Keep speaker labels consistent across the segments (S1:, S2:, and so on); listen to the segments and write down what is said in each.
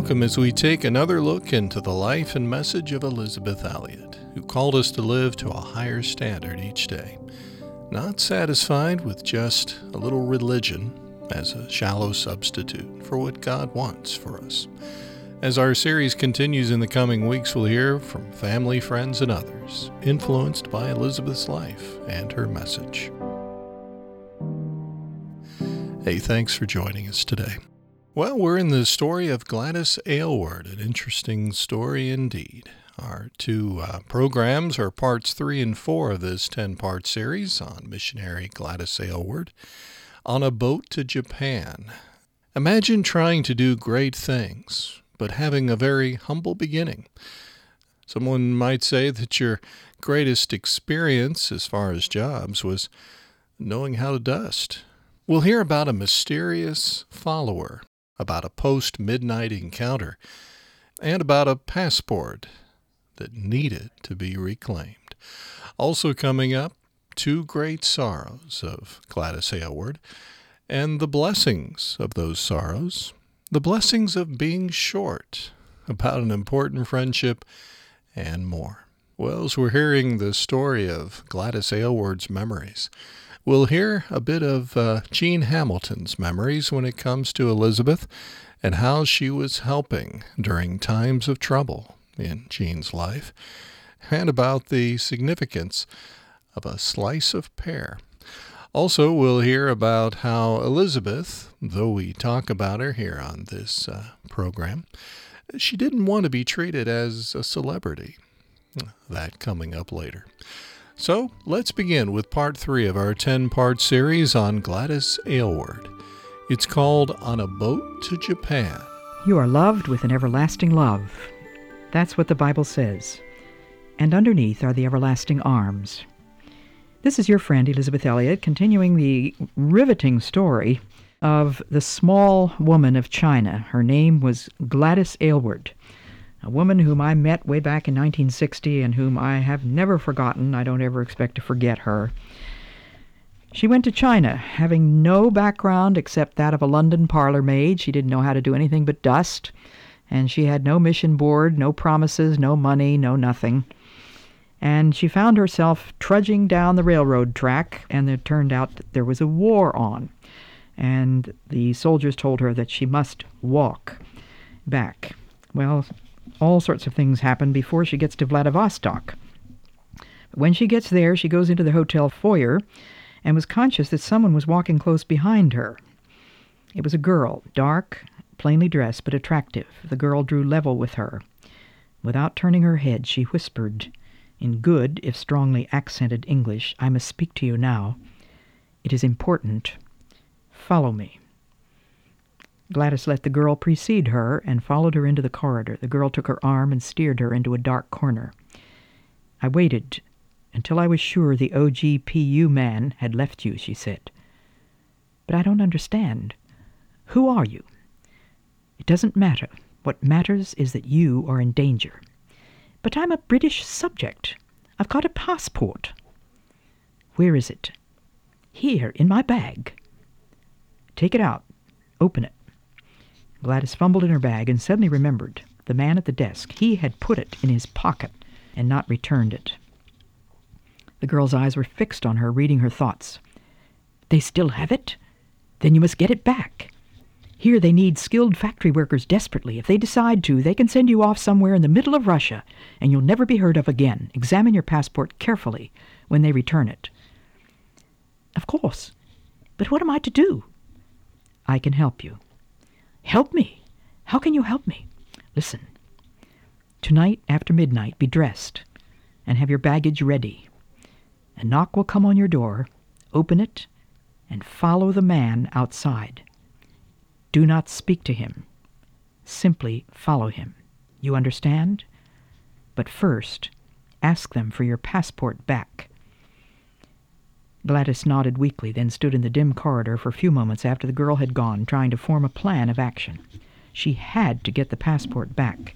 S1: Welcome as we take another look into the life and message of Elisabeth Elliot, who called us to live to a higher standard each day, not satisfied with just a little religion as a shallow substitute for what God wants for us. As our series continues in the coming weeks, we'll hear from family, friends, and others influenced by Elisabeth's life and her message. Hey, thanks for joining us today. Well, we're in the story of Gladys Aylward, an interesting story indeed. Our two uh, programs are parts three and four of this 10 part series on missionary Gladys Aylward on a boat to Japan. Imagine trying to do great things, but having a very humble beginning. Someone might say that your greatest experience as far as jobs was knowing how to dust. We'll hear about a mysterious follower about a post midnight encounter, and about a passport that needed to be reclaimed. Also coming up, two great sorrows of Gladys Aylward, and the blessings of those sorrows, the blessings of being short, about an important friendship, and more. Well, as we're hearing the story of Gladys Aylward's memories, We'll hear a bit of uh, Jean Hamilton's memories when it comes to Elisabeth and how she was helping during times of trouble in Jean's life, and about the significance of a slice of pear. Also, we'll hear about how Elisabeth, though we talk about her here on this uh, program, she didn't want to be treated as a celebrity. That coming up later. So let's begin with part three of our 10 part series on Gladys Aylward. It's called On a Boat to Japan.
S2: You are loved with an everlasting love. That's what the Bible says. And underneath are the everlasting arms. This is your friend Elisabeth Elliot continuing the riveting story of the small woman of China. Her name was Gladys Aylward a woman whom I met way back in 1960 and whom I have never forgotten. I don't ever expect to forget her. She went to China, having no background except that of a London parlor maid. She didn't know how to do anything but dust, and she had no mission board, no promises, no money, no nothing. And she found herself trudging down the railroad track, and it turned out that there was a war on. And the soldiers told her that she must walk back. Well, all sorts of things happen before she gets to Vladivostok. When she gets there, she goes into the hotel foyer and was conscious that someone was walking close behind her. It was a girl, dark, plainly dressed, but attractive. The girl drew level with her. Without turning her head, she whispered, in good, if strongly accented English, I must speak to you now. It is important. Follow me. Gladys let the girl precede her and followed her into the corridor. The girl took her arm and steered her into a dark corner. I waited until I was sure the OGPU man had left you, she said. But I don't understand. Who are you? It doesn't matter. What matters is that you are in danger. But I'm a British subject. I've got a passport. Where is it? Here, in my bag. Take it out. Open it. Gladys fumbled in her bag and suddenly remembered the man at the desk. He had put it in his pocket and not returned it. The girl's eyes were fixed on her, reading her thoughts. They still have it? Then you must get it back. Here they need skilled factory workers desperately. If they decide to, they can send you off somewhere in the middle of Russia, and you'll never be heard of again. Examine your passport carefully when they return it. Of course. But what am I to do? I can help you. Help me. How can you help me? Listen. Tonight, after midnight, be dressed and have your baggage ready. A knock will come on your door. Open it and follow the man outside. Do not speak to him. Simply follow him. You understand? But first, ask them for your passport back. Gladys nodded weakly, then stood in the dim corridor for a few moments after the girl had gone, trying to form a plan of action. She had to get the passport back.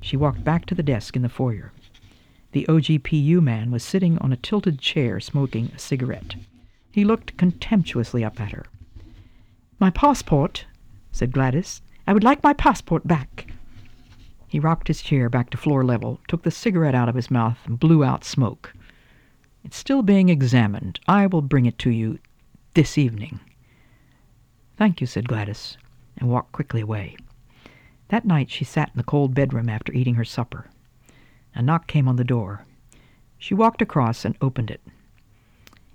S2: She walked back to the desk in the foyer. The OGPU man was sitting on a tilted chair smoking a cigarette. He looked contemptuously up at her. My passport, said Gladys, I would like my passport back. He rocked his chair back to floor level, took the cigarette out of his mouth, and blew out smoke. It's still being examined. I will bring it to you this evening. Thank you, said Gladys, and walked quickly away. That night she sat in the cold bedroom after eating her supper. A knock came on the door. She walked across and opened it.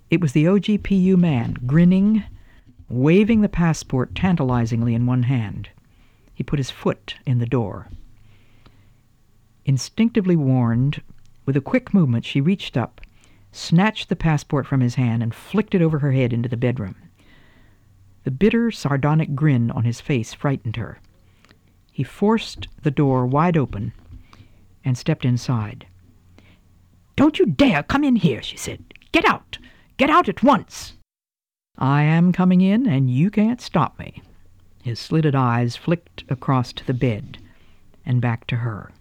S2: It was the OGPU man, grinning, waving the passport tantalizingly in one hand. He put his foot in the door. Instinctively warned, with a quick movement she reached up, snatched the passport from his hand, and flicked it over her head into the bedroom. The bitter, sardonic grin on his face frightened her. He forced the door wide open and stepped inside. Don't you dare come in here, she said. Get out! Get out at once! I am coming in, and you can't stop me. His slitted eyes flicked across to the bed and back to her.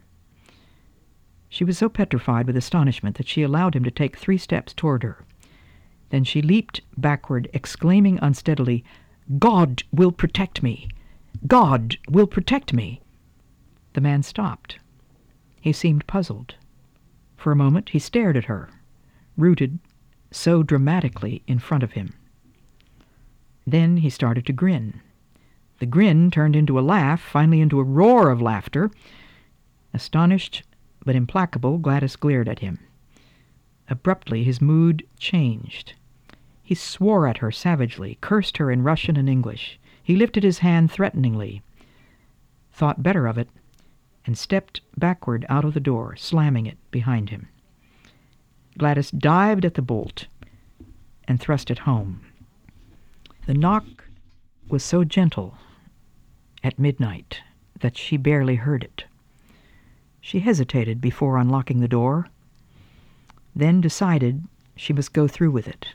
S2: She was so petrified with astonishment that she allowed him to take three steps toward her. Then she leaped backward, exclaiming unsteadily, God will protect me! God will protect me! The man stopped. He seemed puzzled. For a moment he stared at her, rooted so dramatically in front of him. Then he started to grin. The grin turned into a laugh, finally into a roar of laughter. Astonished but implacable, Gladys glared at him. Abruptly, his mood changed. He swore at her savagely, cursed her in Russian and English. He lifted his hand threateningly, thought better of it, and stepped backward out of the door, slamming it behind him. Gladys dived at the bolt and thrust it home. The knock was so gentle at midnight that she barely heard it. She hesitated before unlocking the door, then decided she must go through with it.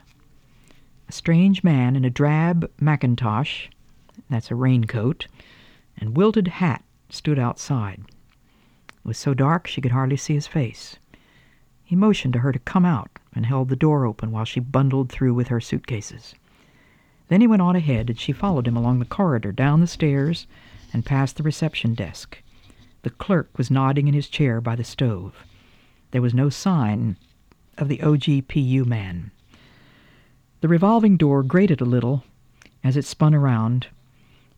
S2: A strange man in a drab mackintosh, that's a raincoat, and wilted hat stood outside. It was so dark she could hardly see his face. He motioned to her to come out and held the door open while she bundled through with her suitcases. Then he went on ahead, and she followed him along the corridor, down the stairs, and past the reception desk. The clerk was nodding in his chair by the stove. There was no sign of the OGPU man. The revolving door grated a little as it spun around,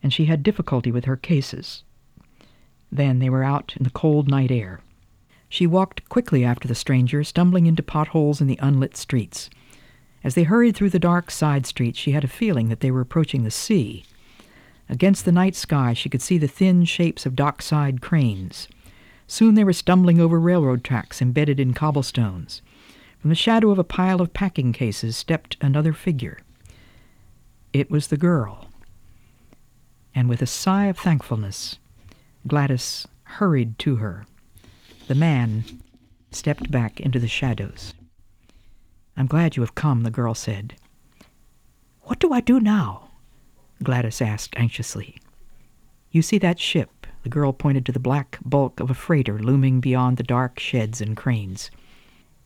S2: and she had difficulty with her cases. Then they were out in the cold night air. She walked quickly after the stranger, stumbling into potholes in the unlit streets. As they hurried through the dark side streets, she had a feeling that they were approaching the sea. Against the night sky, she could see the thin shapes of dockside cranes. Soon they were stumbling over railroad tracks embedded in cobblestones. From the shadow of a pile of packing cases stepped another figure. It was the girl. And with a sigh of thankfulness, Gladys hurried to her. The man stepped back into the shadows. I'm glad you have come, the girl said. What do I do now? Gladys asked anxiously. You see that ship? The girl pointed to the black bulk of a freighter looming beyond the dark sheds and cranes.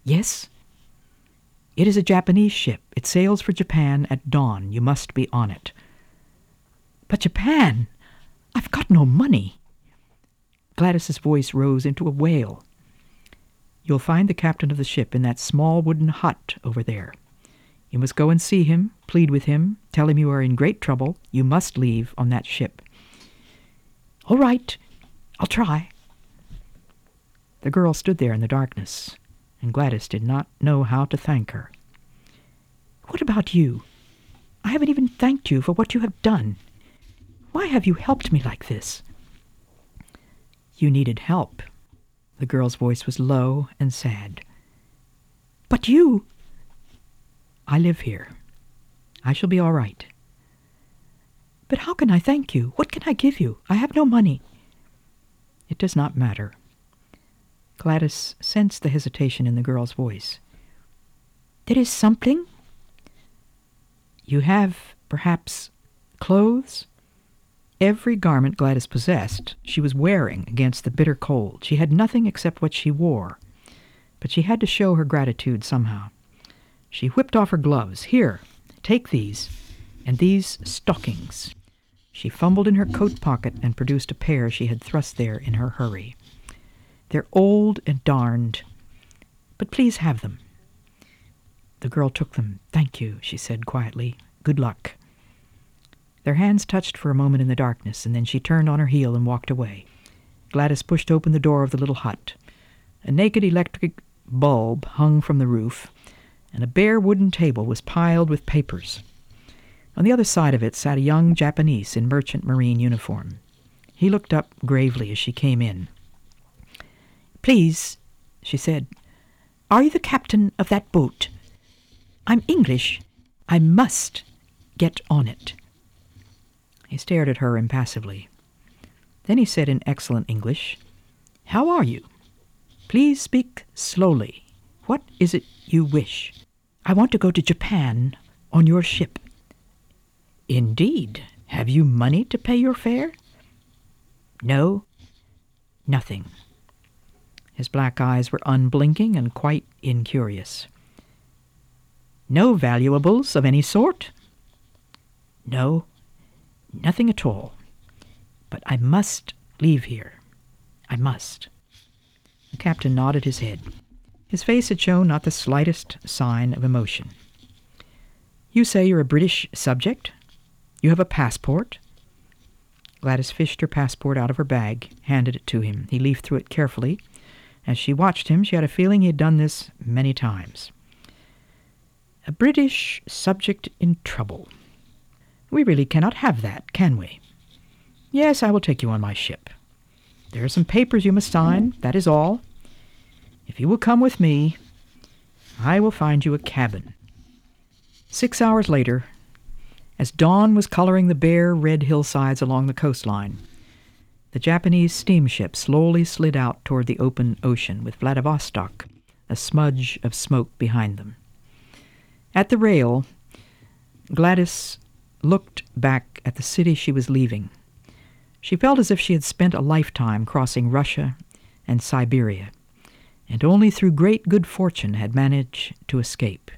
S2: Yes? It is a Japanese ship. It sails for Japan at dawn. You must be on it. But Japan! I've got no money. Gladys's voice rose into a wail. You'll find the captain of the ship in that small wooden hut over there. You must go and see him, plead with him, tell him you are in great trouble. You must leave on that ship. All right, I'll try. The girl stood there in the darkness, and Gladys did not know how to thank her. What about you? I haven't even thanked you for what you have done. Why have you helped me like this? You needed help. The girl's voice was low and sad. But you. I live here. I shall be all right. But how can I thank you? What can I give you? I have no money. It does not matter. Gladys sensed the hesitation in the girl's voice. There is something? You have, perhaps, clothes? Every garment Gladys possessed she was wearing against the bitter cold. She had nothing except what she wore. But she had to show her gratitude somehow. She whipped off her gloves. Here, take these, and these stockings. She fumbled in her coat pocket and produced a pair she had thrust there in her hurry. They're old and darned, but please have them. The girl took them. Thank you, she said quietly. Good luck. Their hands touched for a moment in the darkness, and then she turned on her heel and walked away. Gladys pushed open the door of the little hut. A naked electric bulb hung from the roof, and a bare wooden table was piled with papers. On the other side of it sat a young Japanese in merchant marine uniform. He looked up gravely as she came in. Please, she said, are you the captain of that boat? I'm English. I must get on it. He stared at her impassively. Then he said in excellent English, How are you? Please speak slowly. What is it you wish? I want to go to Japan on your ship. Indeed. Have you money to pay your fare? No, nothing. His black eyes were unblinking and quite incurious. No valuables of any sort? No, nothing at all. But I must leave here. I must. The captain nodded his head. His face had shown not the slightest sign of emotion. You say you're a British subject? You have a passport? Gladys fished her passport out of her bag, handed it to him. He leafed through it carefully. As she watched him, she had a feeling he had done this many times. A British subject in trouble. We really cannot have that, can we? Yes, I will take you on my ship. There are some papers you must sign, that is all. If you will come with me, I will find you a cabin. Six hours later, as dawn was coloring the bare red hillsides along the coastline, the Japanese steamship slowly slid out toward the open ocean with Vladivostok, a smudge of smoke behind them. At the rail, Gladys looked back at the city she was leaving. She felt as if she had spent a lifetime crossing Russia and Siberia, and only through great good fortune had managed to escape.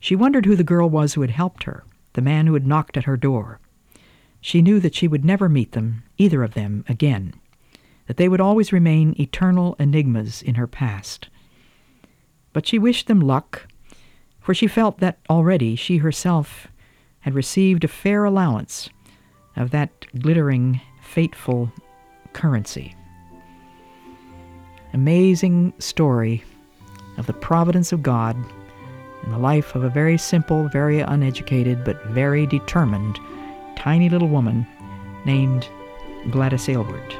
S2: She wondered who the girl was who had helped her, the man who had knocked at her door. She knew that she would never meet them, either of them, again, that they would always remain eternal enigmas in her past. But she wished them luck, for she felt that already she herself had received a fair allowance of that glittering, fateful currency. Amazing story of the providence of God in the life of a very simple, very uneducated, but very determined, tiny little woman named Gladys Aylward.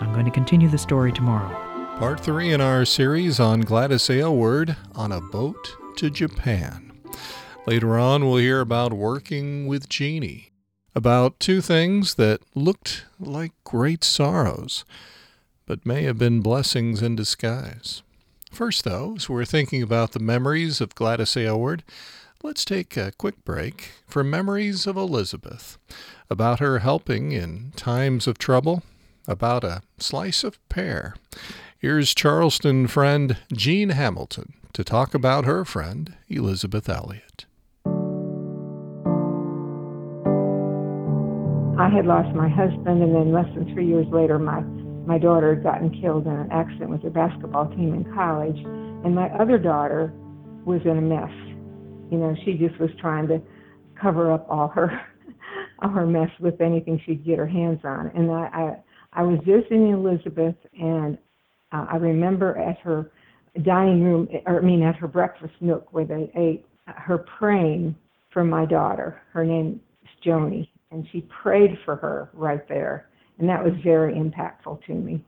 S2: I'm going to continue the story tomorrow.
S1: Part three in our series on Gladys Aylward on a boat to Japan. Later on, we'll hear about working with Jeannie, about two things that looked like great sorrows, but may have been blessings in disguise. First, though, as we're thinking about the memories of Gladys Aylward, let's take a quick break for memories of Elisabeth, about her helping in times of trouble, about a slice of pear. Here's Charleston friend Jean Hamilton to talk about her friend Elisabeth Elliot.
S3: I had lost my husband, and then less than three years later, my my daughter had gotten killed in an accident with her basketball team in college, and my other daughter was in a mess. You know, she just was trying to cover up all her all her mess with anything she'd get her hands on. And I I, I was visiting Elisabeth, and uh, I remember at her dining room, or I mean at her breakfast nook where they ate, her praying for my daughter. Her name is Joni, and she prayed for her right there. And that was very impactful to me.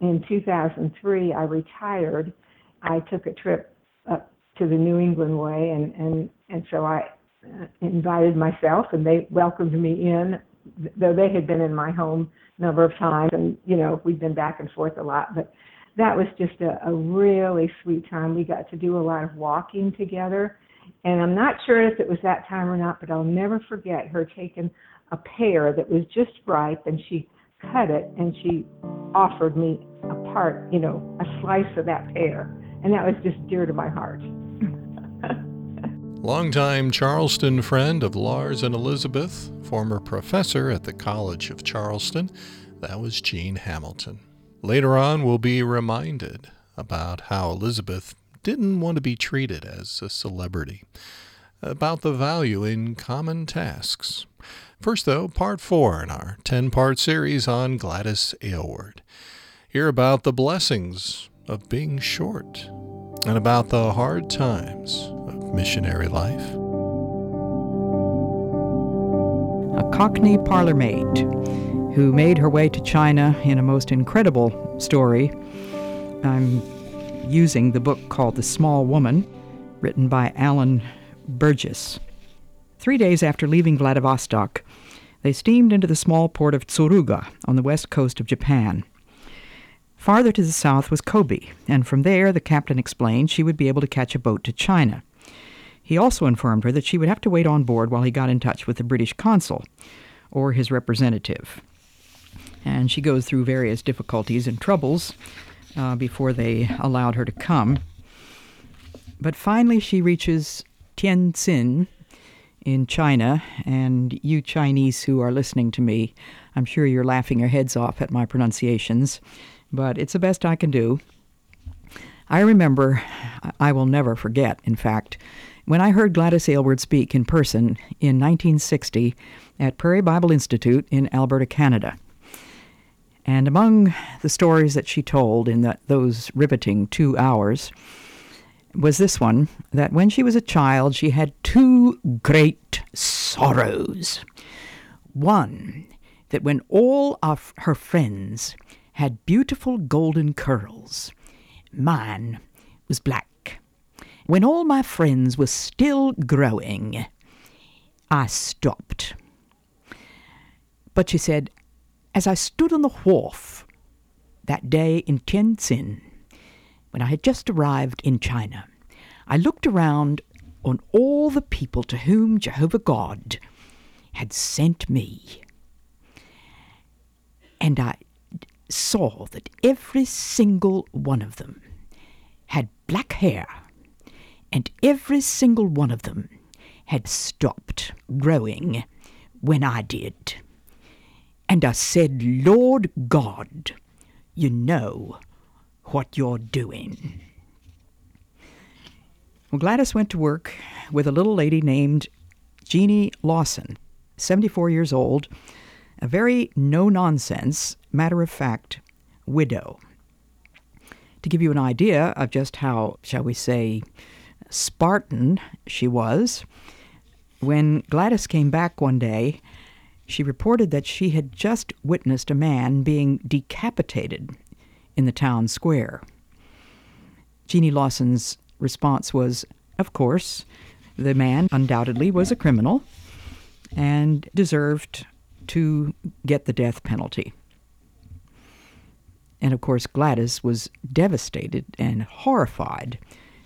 S3: In 2003, I retired. I took a trip up to the New England way, and, and, and so I uh, invited myself, and they welcomed me in, though they had been in my home a number of times, and, you know, we'd been back and forth a lot. But that was just a, a really sweet time. We got to do a lot of walking together. And I'm not sure if it was that time or not, but I'll never forget her taking a pear that was just ripe and she cut it and she offered me a part, you know, a slice of that pear. And that was just dear to my heart.
S1: Longtime Charleston friend of Lars and Elisabeth, former professor at the College of Charleston, that was Jean Hamilton. Later on, we'll be reminded about how Elisabeth didn't want to be treated as a celebrity, about the value in common tasks. First, though, part four in our 10 part series on Gladys Aylward. Hear about the blessings of being short and about the hard times of missionary life.
S2: A Cockney parlor maid who made her way to China in a most incredible story. I'm using the book called The Small Woman, written by Alan Burgess. Three days after leaving Vladivostok, they steamed into the small port of Tsuruga on the west coast of Japan. Farther to the south was Kobe, and from there, the captain explained, she would be able to catch a boat to China. He also informed her that she would have to wait on board while he got in touch with the British consul, or his representative. And she goes through various difficulties and troubles uh, before they allowed her to come. But finally, she reaches Tientsin in China, and you Chinese who are listening to me, I'm sure you're laughing your heads off at my pronunciations, but it's the best I can do. I remember, I will never forget, in fact, when I heard Gladys Aylward speak in person in 1960 at Prairie Bible Institute in Alberta, Canada. And among the stories that she told in those riveting two hours was this one that when she was a child, she had two great sorrows. One, that when all of her friends had beautiful golden curls, mine was black. When all my friends were still growing, I stopped. But she said, as I stood on the wharf that day in Tientsin, when I had just arrived in China, I looked around on all the people to whom Jehovah God had sent me. And I saw that every single one of them had black hair, and every single one of them had stopped growing when I did. And I said, Lord God, you know what you're doing. Well, Gladys went to work with a little lady named Jeannie Lawson, 74 years old, a very no nonsense, matter of fact widow. To give you an idea of just how, shall we say, Spartan she was, when Gladys came back one day, she reported that she had just witnessed a man being decapitated in the town square. Jeannie Lawson's response was, of course, the man undoubtedly was a criminal and deserved to get the death penalty. And of course, Gladys was devastated and horrified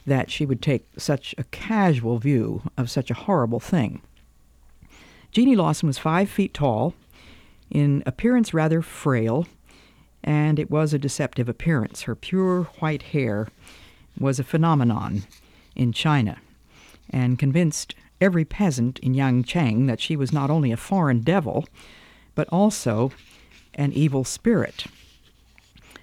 S2: that she would take such a casual view of such a horrible thing. Jeannie Lawson was five feet tall, in appearance rather frail, and it was a deceptive appearance. Her pure white hair was a phenomenon in China, and convinced every peasant in Yangcheng that she was not only a foreign devil, but also an evil spirit.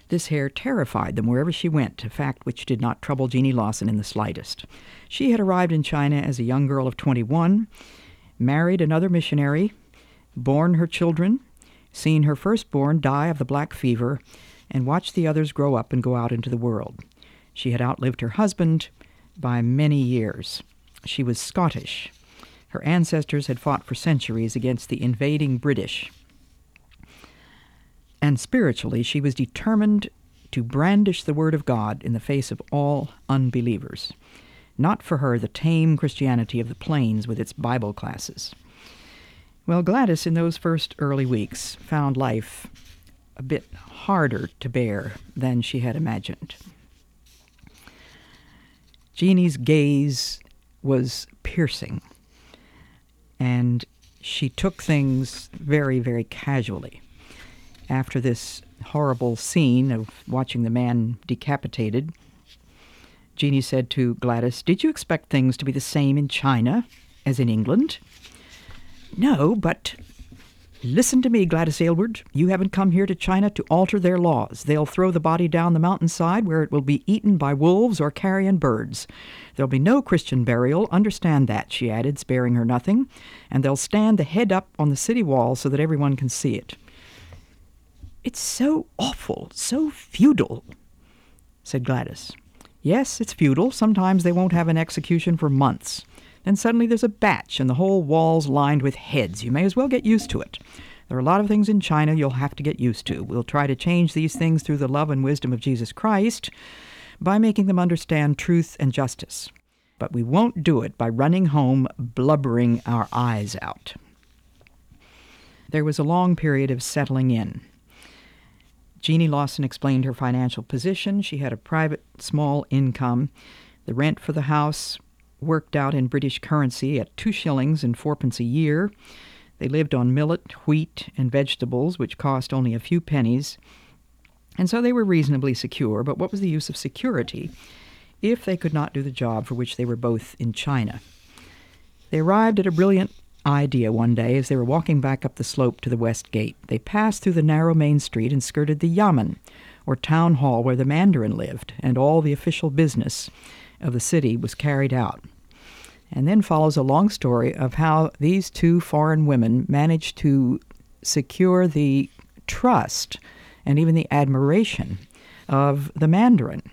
S2: This hair terrified them wherever she went, a fact which did not trouble Jeannie Lawson in the slightest. She had arrived in China as a young girl of 21 married another missionary, born her children, seen her firstborn die of the black fever, and watched the others grow up and go out into the world. She had outlived her husband by many years. She was Scottish. Her ancestors had fought for centuries against the invading British. And spiritually, she was determined to brandish the Word of God in the face of all unbelievers. Not for her the tame Christianity of the plains with its Bible classes. Well, Gladys, in those first early weeks, found life a bit harder to bear than she had imagined. Jeannie's gaze was piercing, and she took things very, very casually. After this horrible scene of watching the man decapitated, Jeannie said to Gladys, Did you expect things to be the same in China as in England? No, but Listen to me, Gladys Aylward. You haven't come here to China to alter their laws. They'll throw the body down the mountainside where it will be eaten by wolves or carrion birds. There'll be no Christian burial. Understand that, she added, sparing her nothing. And they'll stand the head up on the city wall so that everyone can see it. It's so awful, so feudal, said Gladys. Yes, it's feudal. Sometimes they won't have an execution for months. Then suddenly there's a batch and the whole wall's lined with heads. You may as well get used to it. There are a lot of things in China you'll have to get used to. We'll try to change these things through the love and wisdom of Jesus Christ by making them understand truth and justice. But we won't do it by running home blubbering our eyes out. There was a long period of settling in. Jeannie Lawson explained her financial position. She had a private small income. The rent for the house worked out in British currency at two shillings and fourpence a year. They lived on millet, wheat, and vegetables, which cost only a few pennies. And so they were reasonably secure, but what was the use of security if they could not do the job for which they were both in China? They arrived at a brilliant idea one day as they were walking back up the slope to the west gate. They passed through the narrow main street and skirted the yamen, or town hall where the mandarin lived, and all the official business of the city was carried out. And then follows a long story of how these two foreign women managed to secure the trust and even the admiration of the Mandarin,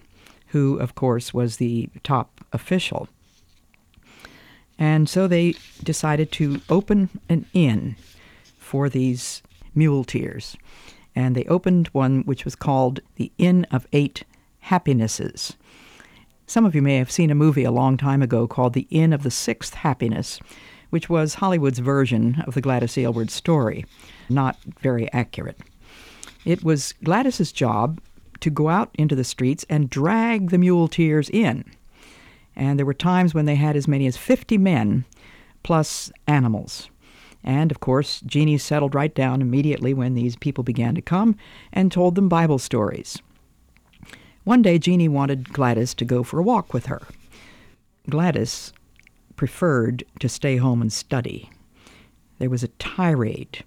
S2: who, of course, was the top official. And so they decided to open an inn for these muleteers. And they opened one which was called the Inn of Eight Happinesses. Some of you may have seen a movie a long time ago called The Inn of the Sixth Happiness, which was Hollywood's version of the Gladys Aylward story. Not very accurate. It was Gladys's job to go out into the streets and drag the muleteers in. And there were times when they had as many as 50 men plus animals. And of course, Jeannie settled right down immediately when these people began to come and told them Bible stories. One day, Jeannie wanted Gladys to go for a walk with her. Gladys preferred to stay home and study. There was a tirade.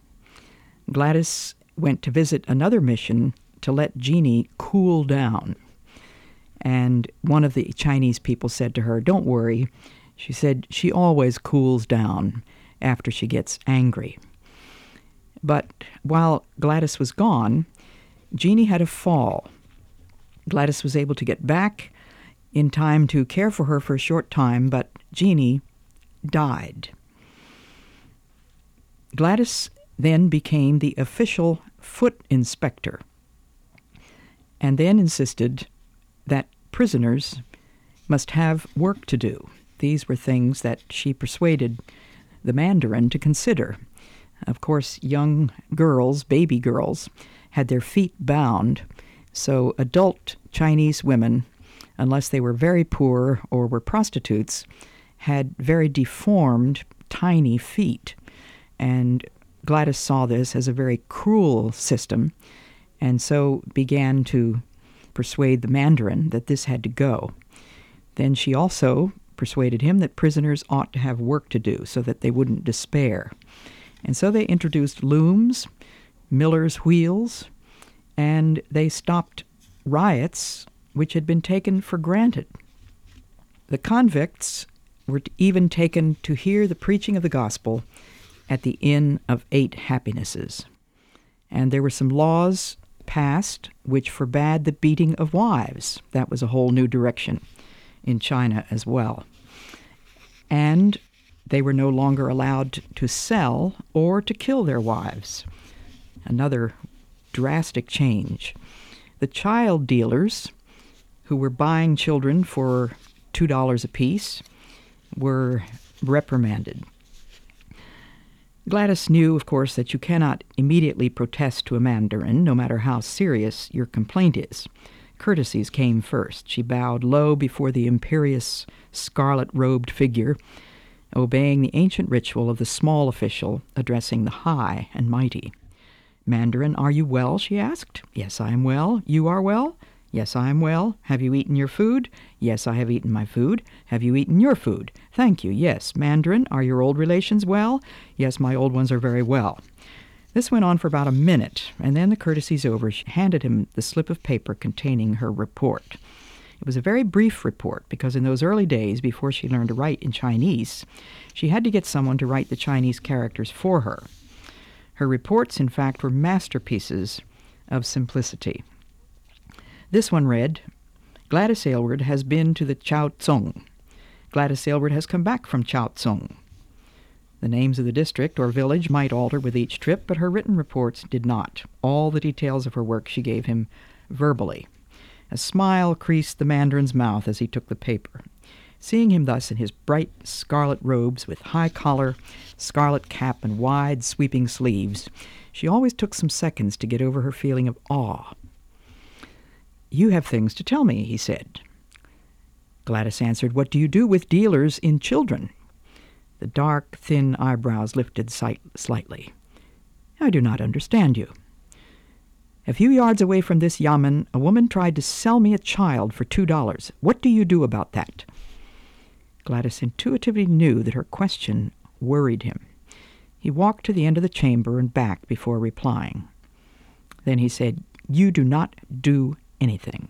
S2: Gladys went to visit another mission to let Jeannie cool down. And one of the Chinese people said to her, Don't worry. She said, She always cools down after she gets angry. But while Gladys was gone, Jeannie had a fall Gladys was able to get back in time to care for her for a short time, but Jeannie died. Gladys then became the official foot inspector and then insisted that prisoners must have work to do. These were things that she persuaded the Mandarin to consider. Of course, young girls, baby girls, had their feet bound so adult Chinese women, unless they were very poor or were prostitutes, had very deformed, tiny feet. And Gladys saw this as a very cruel system and so began to persuade the Mandarin that this had to go. Then she also persuaded him that prisoners ought to have work to do so that they wouldn't despair. And so they introduced looms, miller's wheels, and they stopped riots which had been taken for granted. The convicts were even taken to hear the preaching of the gospel at the Inn of Eight Happinesses. And there were some laws passed which forbade the beating of wives. That was a whole new direction in China as well. And they were no longer allowed to sell or to kill their wives. Another drastic change. The child dealers who were buying children for $2 apiece were reprimanded. Gladys knew, of course, that you cannot immediately protest to a mandarin, no matter how serious your complaint is. Courtesies came first. She bowed low before the imperious, scarlet robed figure, obeying the ancient ritual of the small official addressing the high and mighty. Mandarin, are you well? she asked. Yes, I am well. You are well? Yes, I am well. Have you eaten your food? Yes, I have eaten my food. Have you eaten your food? Thank you. Yes. Mandarin, are your old relations well? Yes, my old ones are very well. This went on for about a minute, and then the courtesies over, she handed him the slip of paper containing her report. It was a very brief report because in those early days, before she learned to write in Chinese, she had to get someone to write the Chinese characters for her. Her reports, in fact, were masterpieces of simplicity. This one read Gladys Aylward has been to the Chao Tsung. Gladys Aylward has come back from Chao Tsung. The names of the district or village might alter with each trip, but her written reports did not. All the details of her work she gave him verbally. A smile creased the mandarin's mouth as he took the paper. Seeing him thus in his bright scarlet robes with high collar, scarlet cap, and wide sweeping sleeves, she always took some seconds to get over her feeling of awe you have things to tell me, he said. Gladys answered, What do you do with dealers in children? The dark, thin eyebrows lifted slightly. I do not understand you. A few yards away from this yamen, a woman tried to sell me a child for two dollars. What do you do about that? Gladys intuitively knew that her question worried him. He walked to the end of the chamber and back before replying. Then he said, You do not do anything.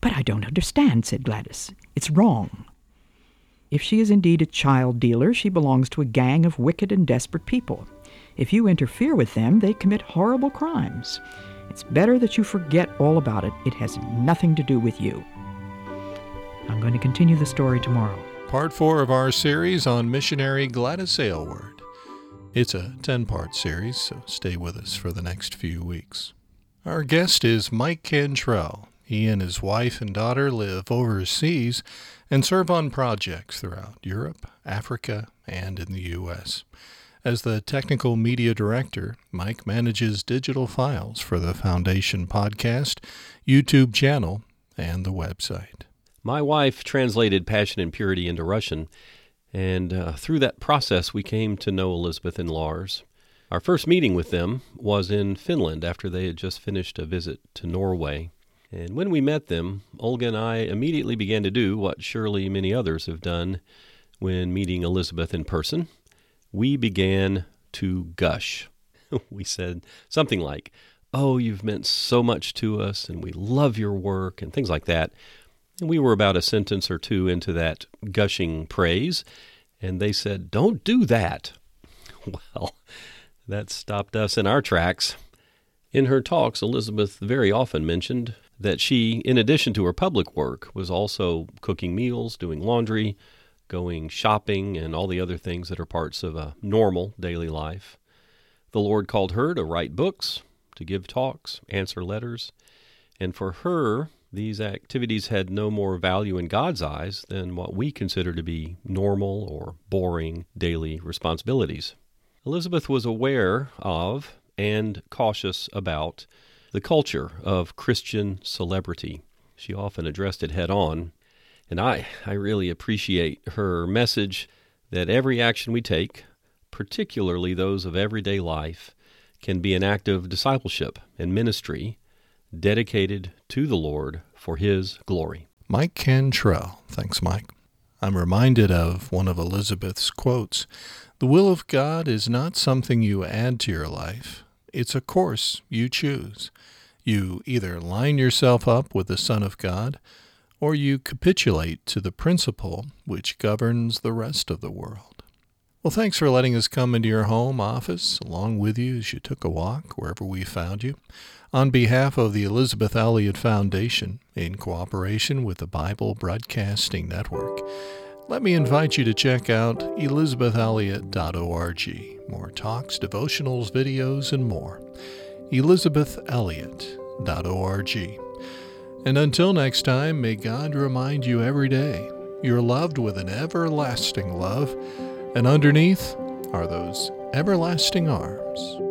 S2: But I don't understand, said Gladys. It's wrong. If she is indeed a child dealer, she belongs to a gang of wicked and desperate people. If you interfere with them, they commit horrible crimes. It's better that you forget all about it. It has nothing to do with you. I'm going to continue the story tomorrow.
S1: Part four of our series on missionary Gladys Aylward. It's a 10 part series, so stay with us for the next few weeks. Our guest is Mike Cantrell. He and his wife and daughter live overseas and serve on projects throughout Europe, Africa, and in the U.S. As the technical media director, Mike manages digital files for the Foundation podcast, YouTube channel, and the website.
S4: My wife translated Passion and Purity into Russian, and uh, through that process, we came to know Elisabeth and Lars. Our first meeting with them was in Finland after they had just finished a visit to Norway. And when we met them, Olga and I immediately began to do what surely many others have done when meeting Elisabeth in person. We began to gush. we said something like, Oh, you've meant so much to us, and we love your work, and things like that. And we were about a sentence or two into that gushing praise, and they said, Don't do that. Well, that stopped us in our tracks. In her talks, Elisabeth very often mentioned that she, in addition to her public work, was also cooking meals, doing laundry, going shopping, and all the other things that are parts of a normal daily life. The Lord called her to write books, to give talks, answer letters, and for her, these activities had no more value in God's eyes than what we consider to be normal or boring daily responsibilities. Elisabeth was aware of and cautious about the culture of Christian celebrity. She often addressed it head on, and I, I really appreciate her message that every action we take, particularly those of everyday life, can be an act of discipleship and ministry dedicated to the Lord for His glory.
S1: Mike Cantrell. Thanks, Mike. I'm reminded of one of Elisabeth's quotes the will of God is not something you add to your life, it's a course you choose. You either line yourself up with the Son of God, or you capitulate to the principle which governs the rest of the world. Well, thanks for letting us come into your home office along with you as you took a walk wherever we found you. On behalf of the Elisabeth Elliot Foundation, in cooperation with the Bible Broadcasting Network, let me invite you to check out elisabethelliot.org. More talks, devotionals, videos, and more. elisabethelliot.org. And until next time, may God remind you every day you're loved with an everlasting love, and underneath are those everlasting arms.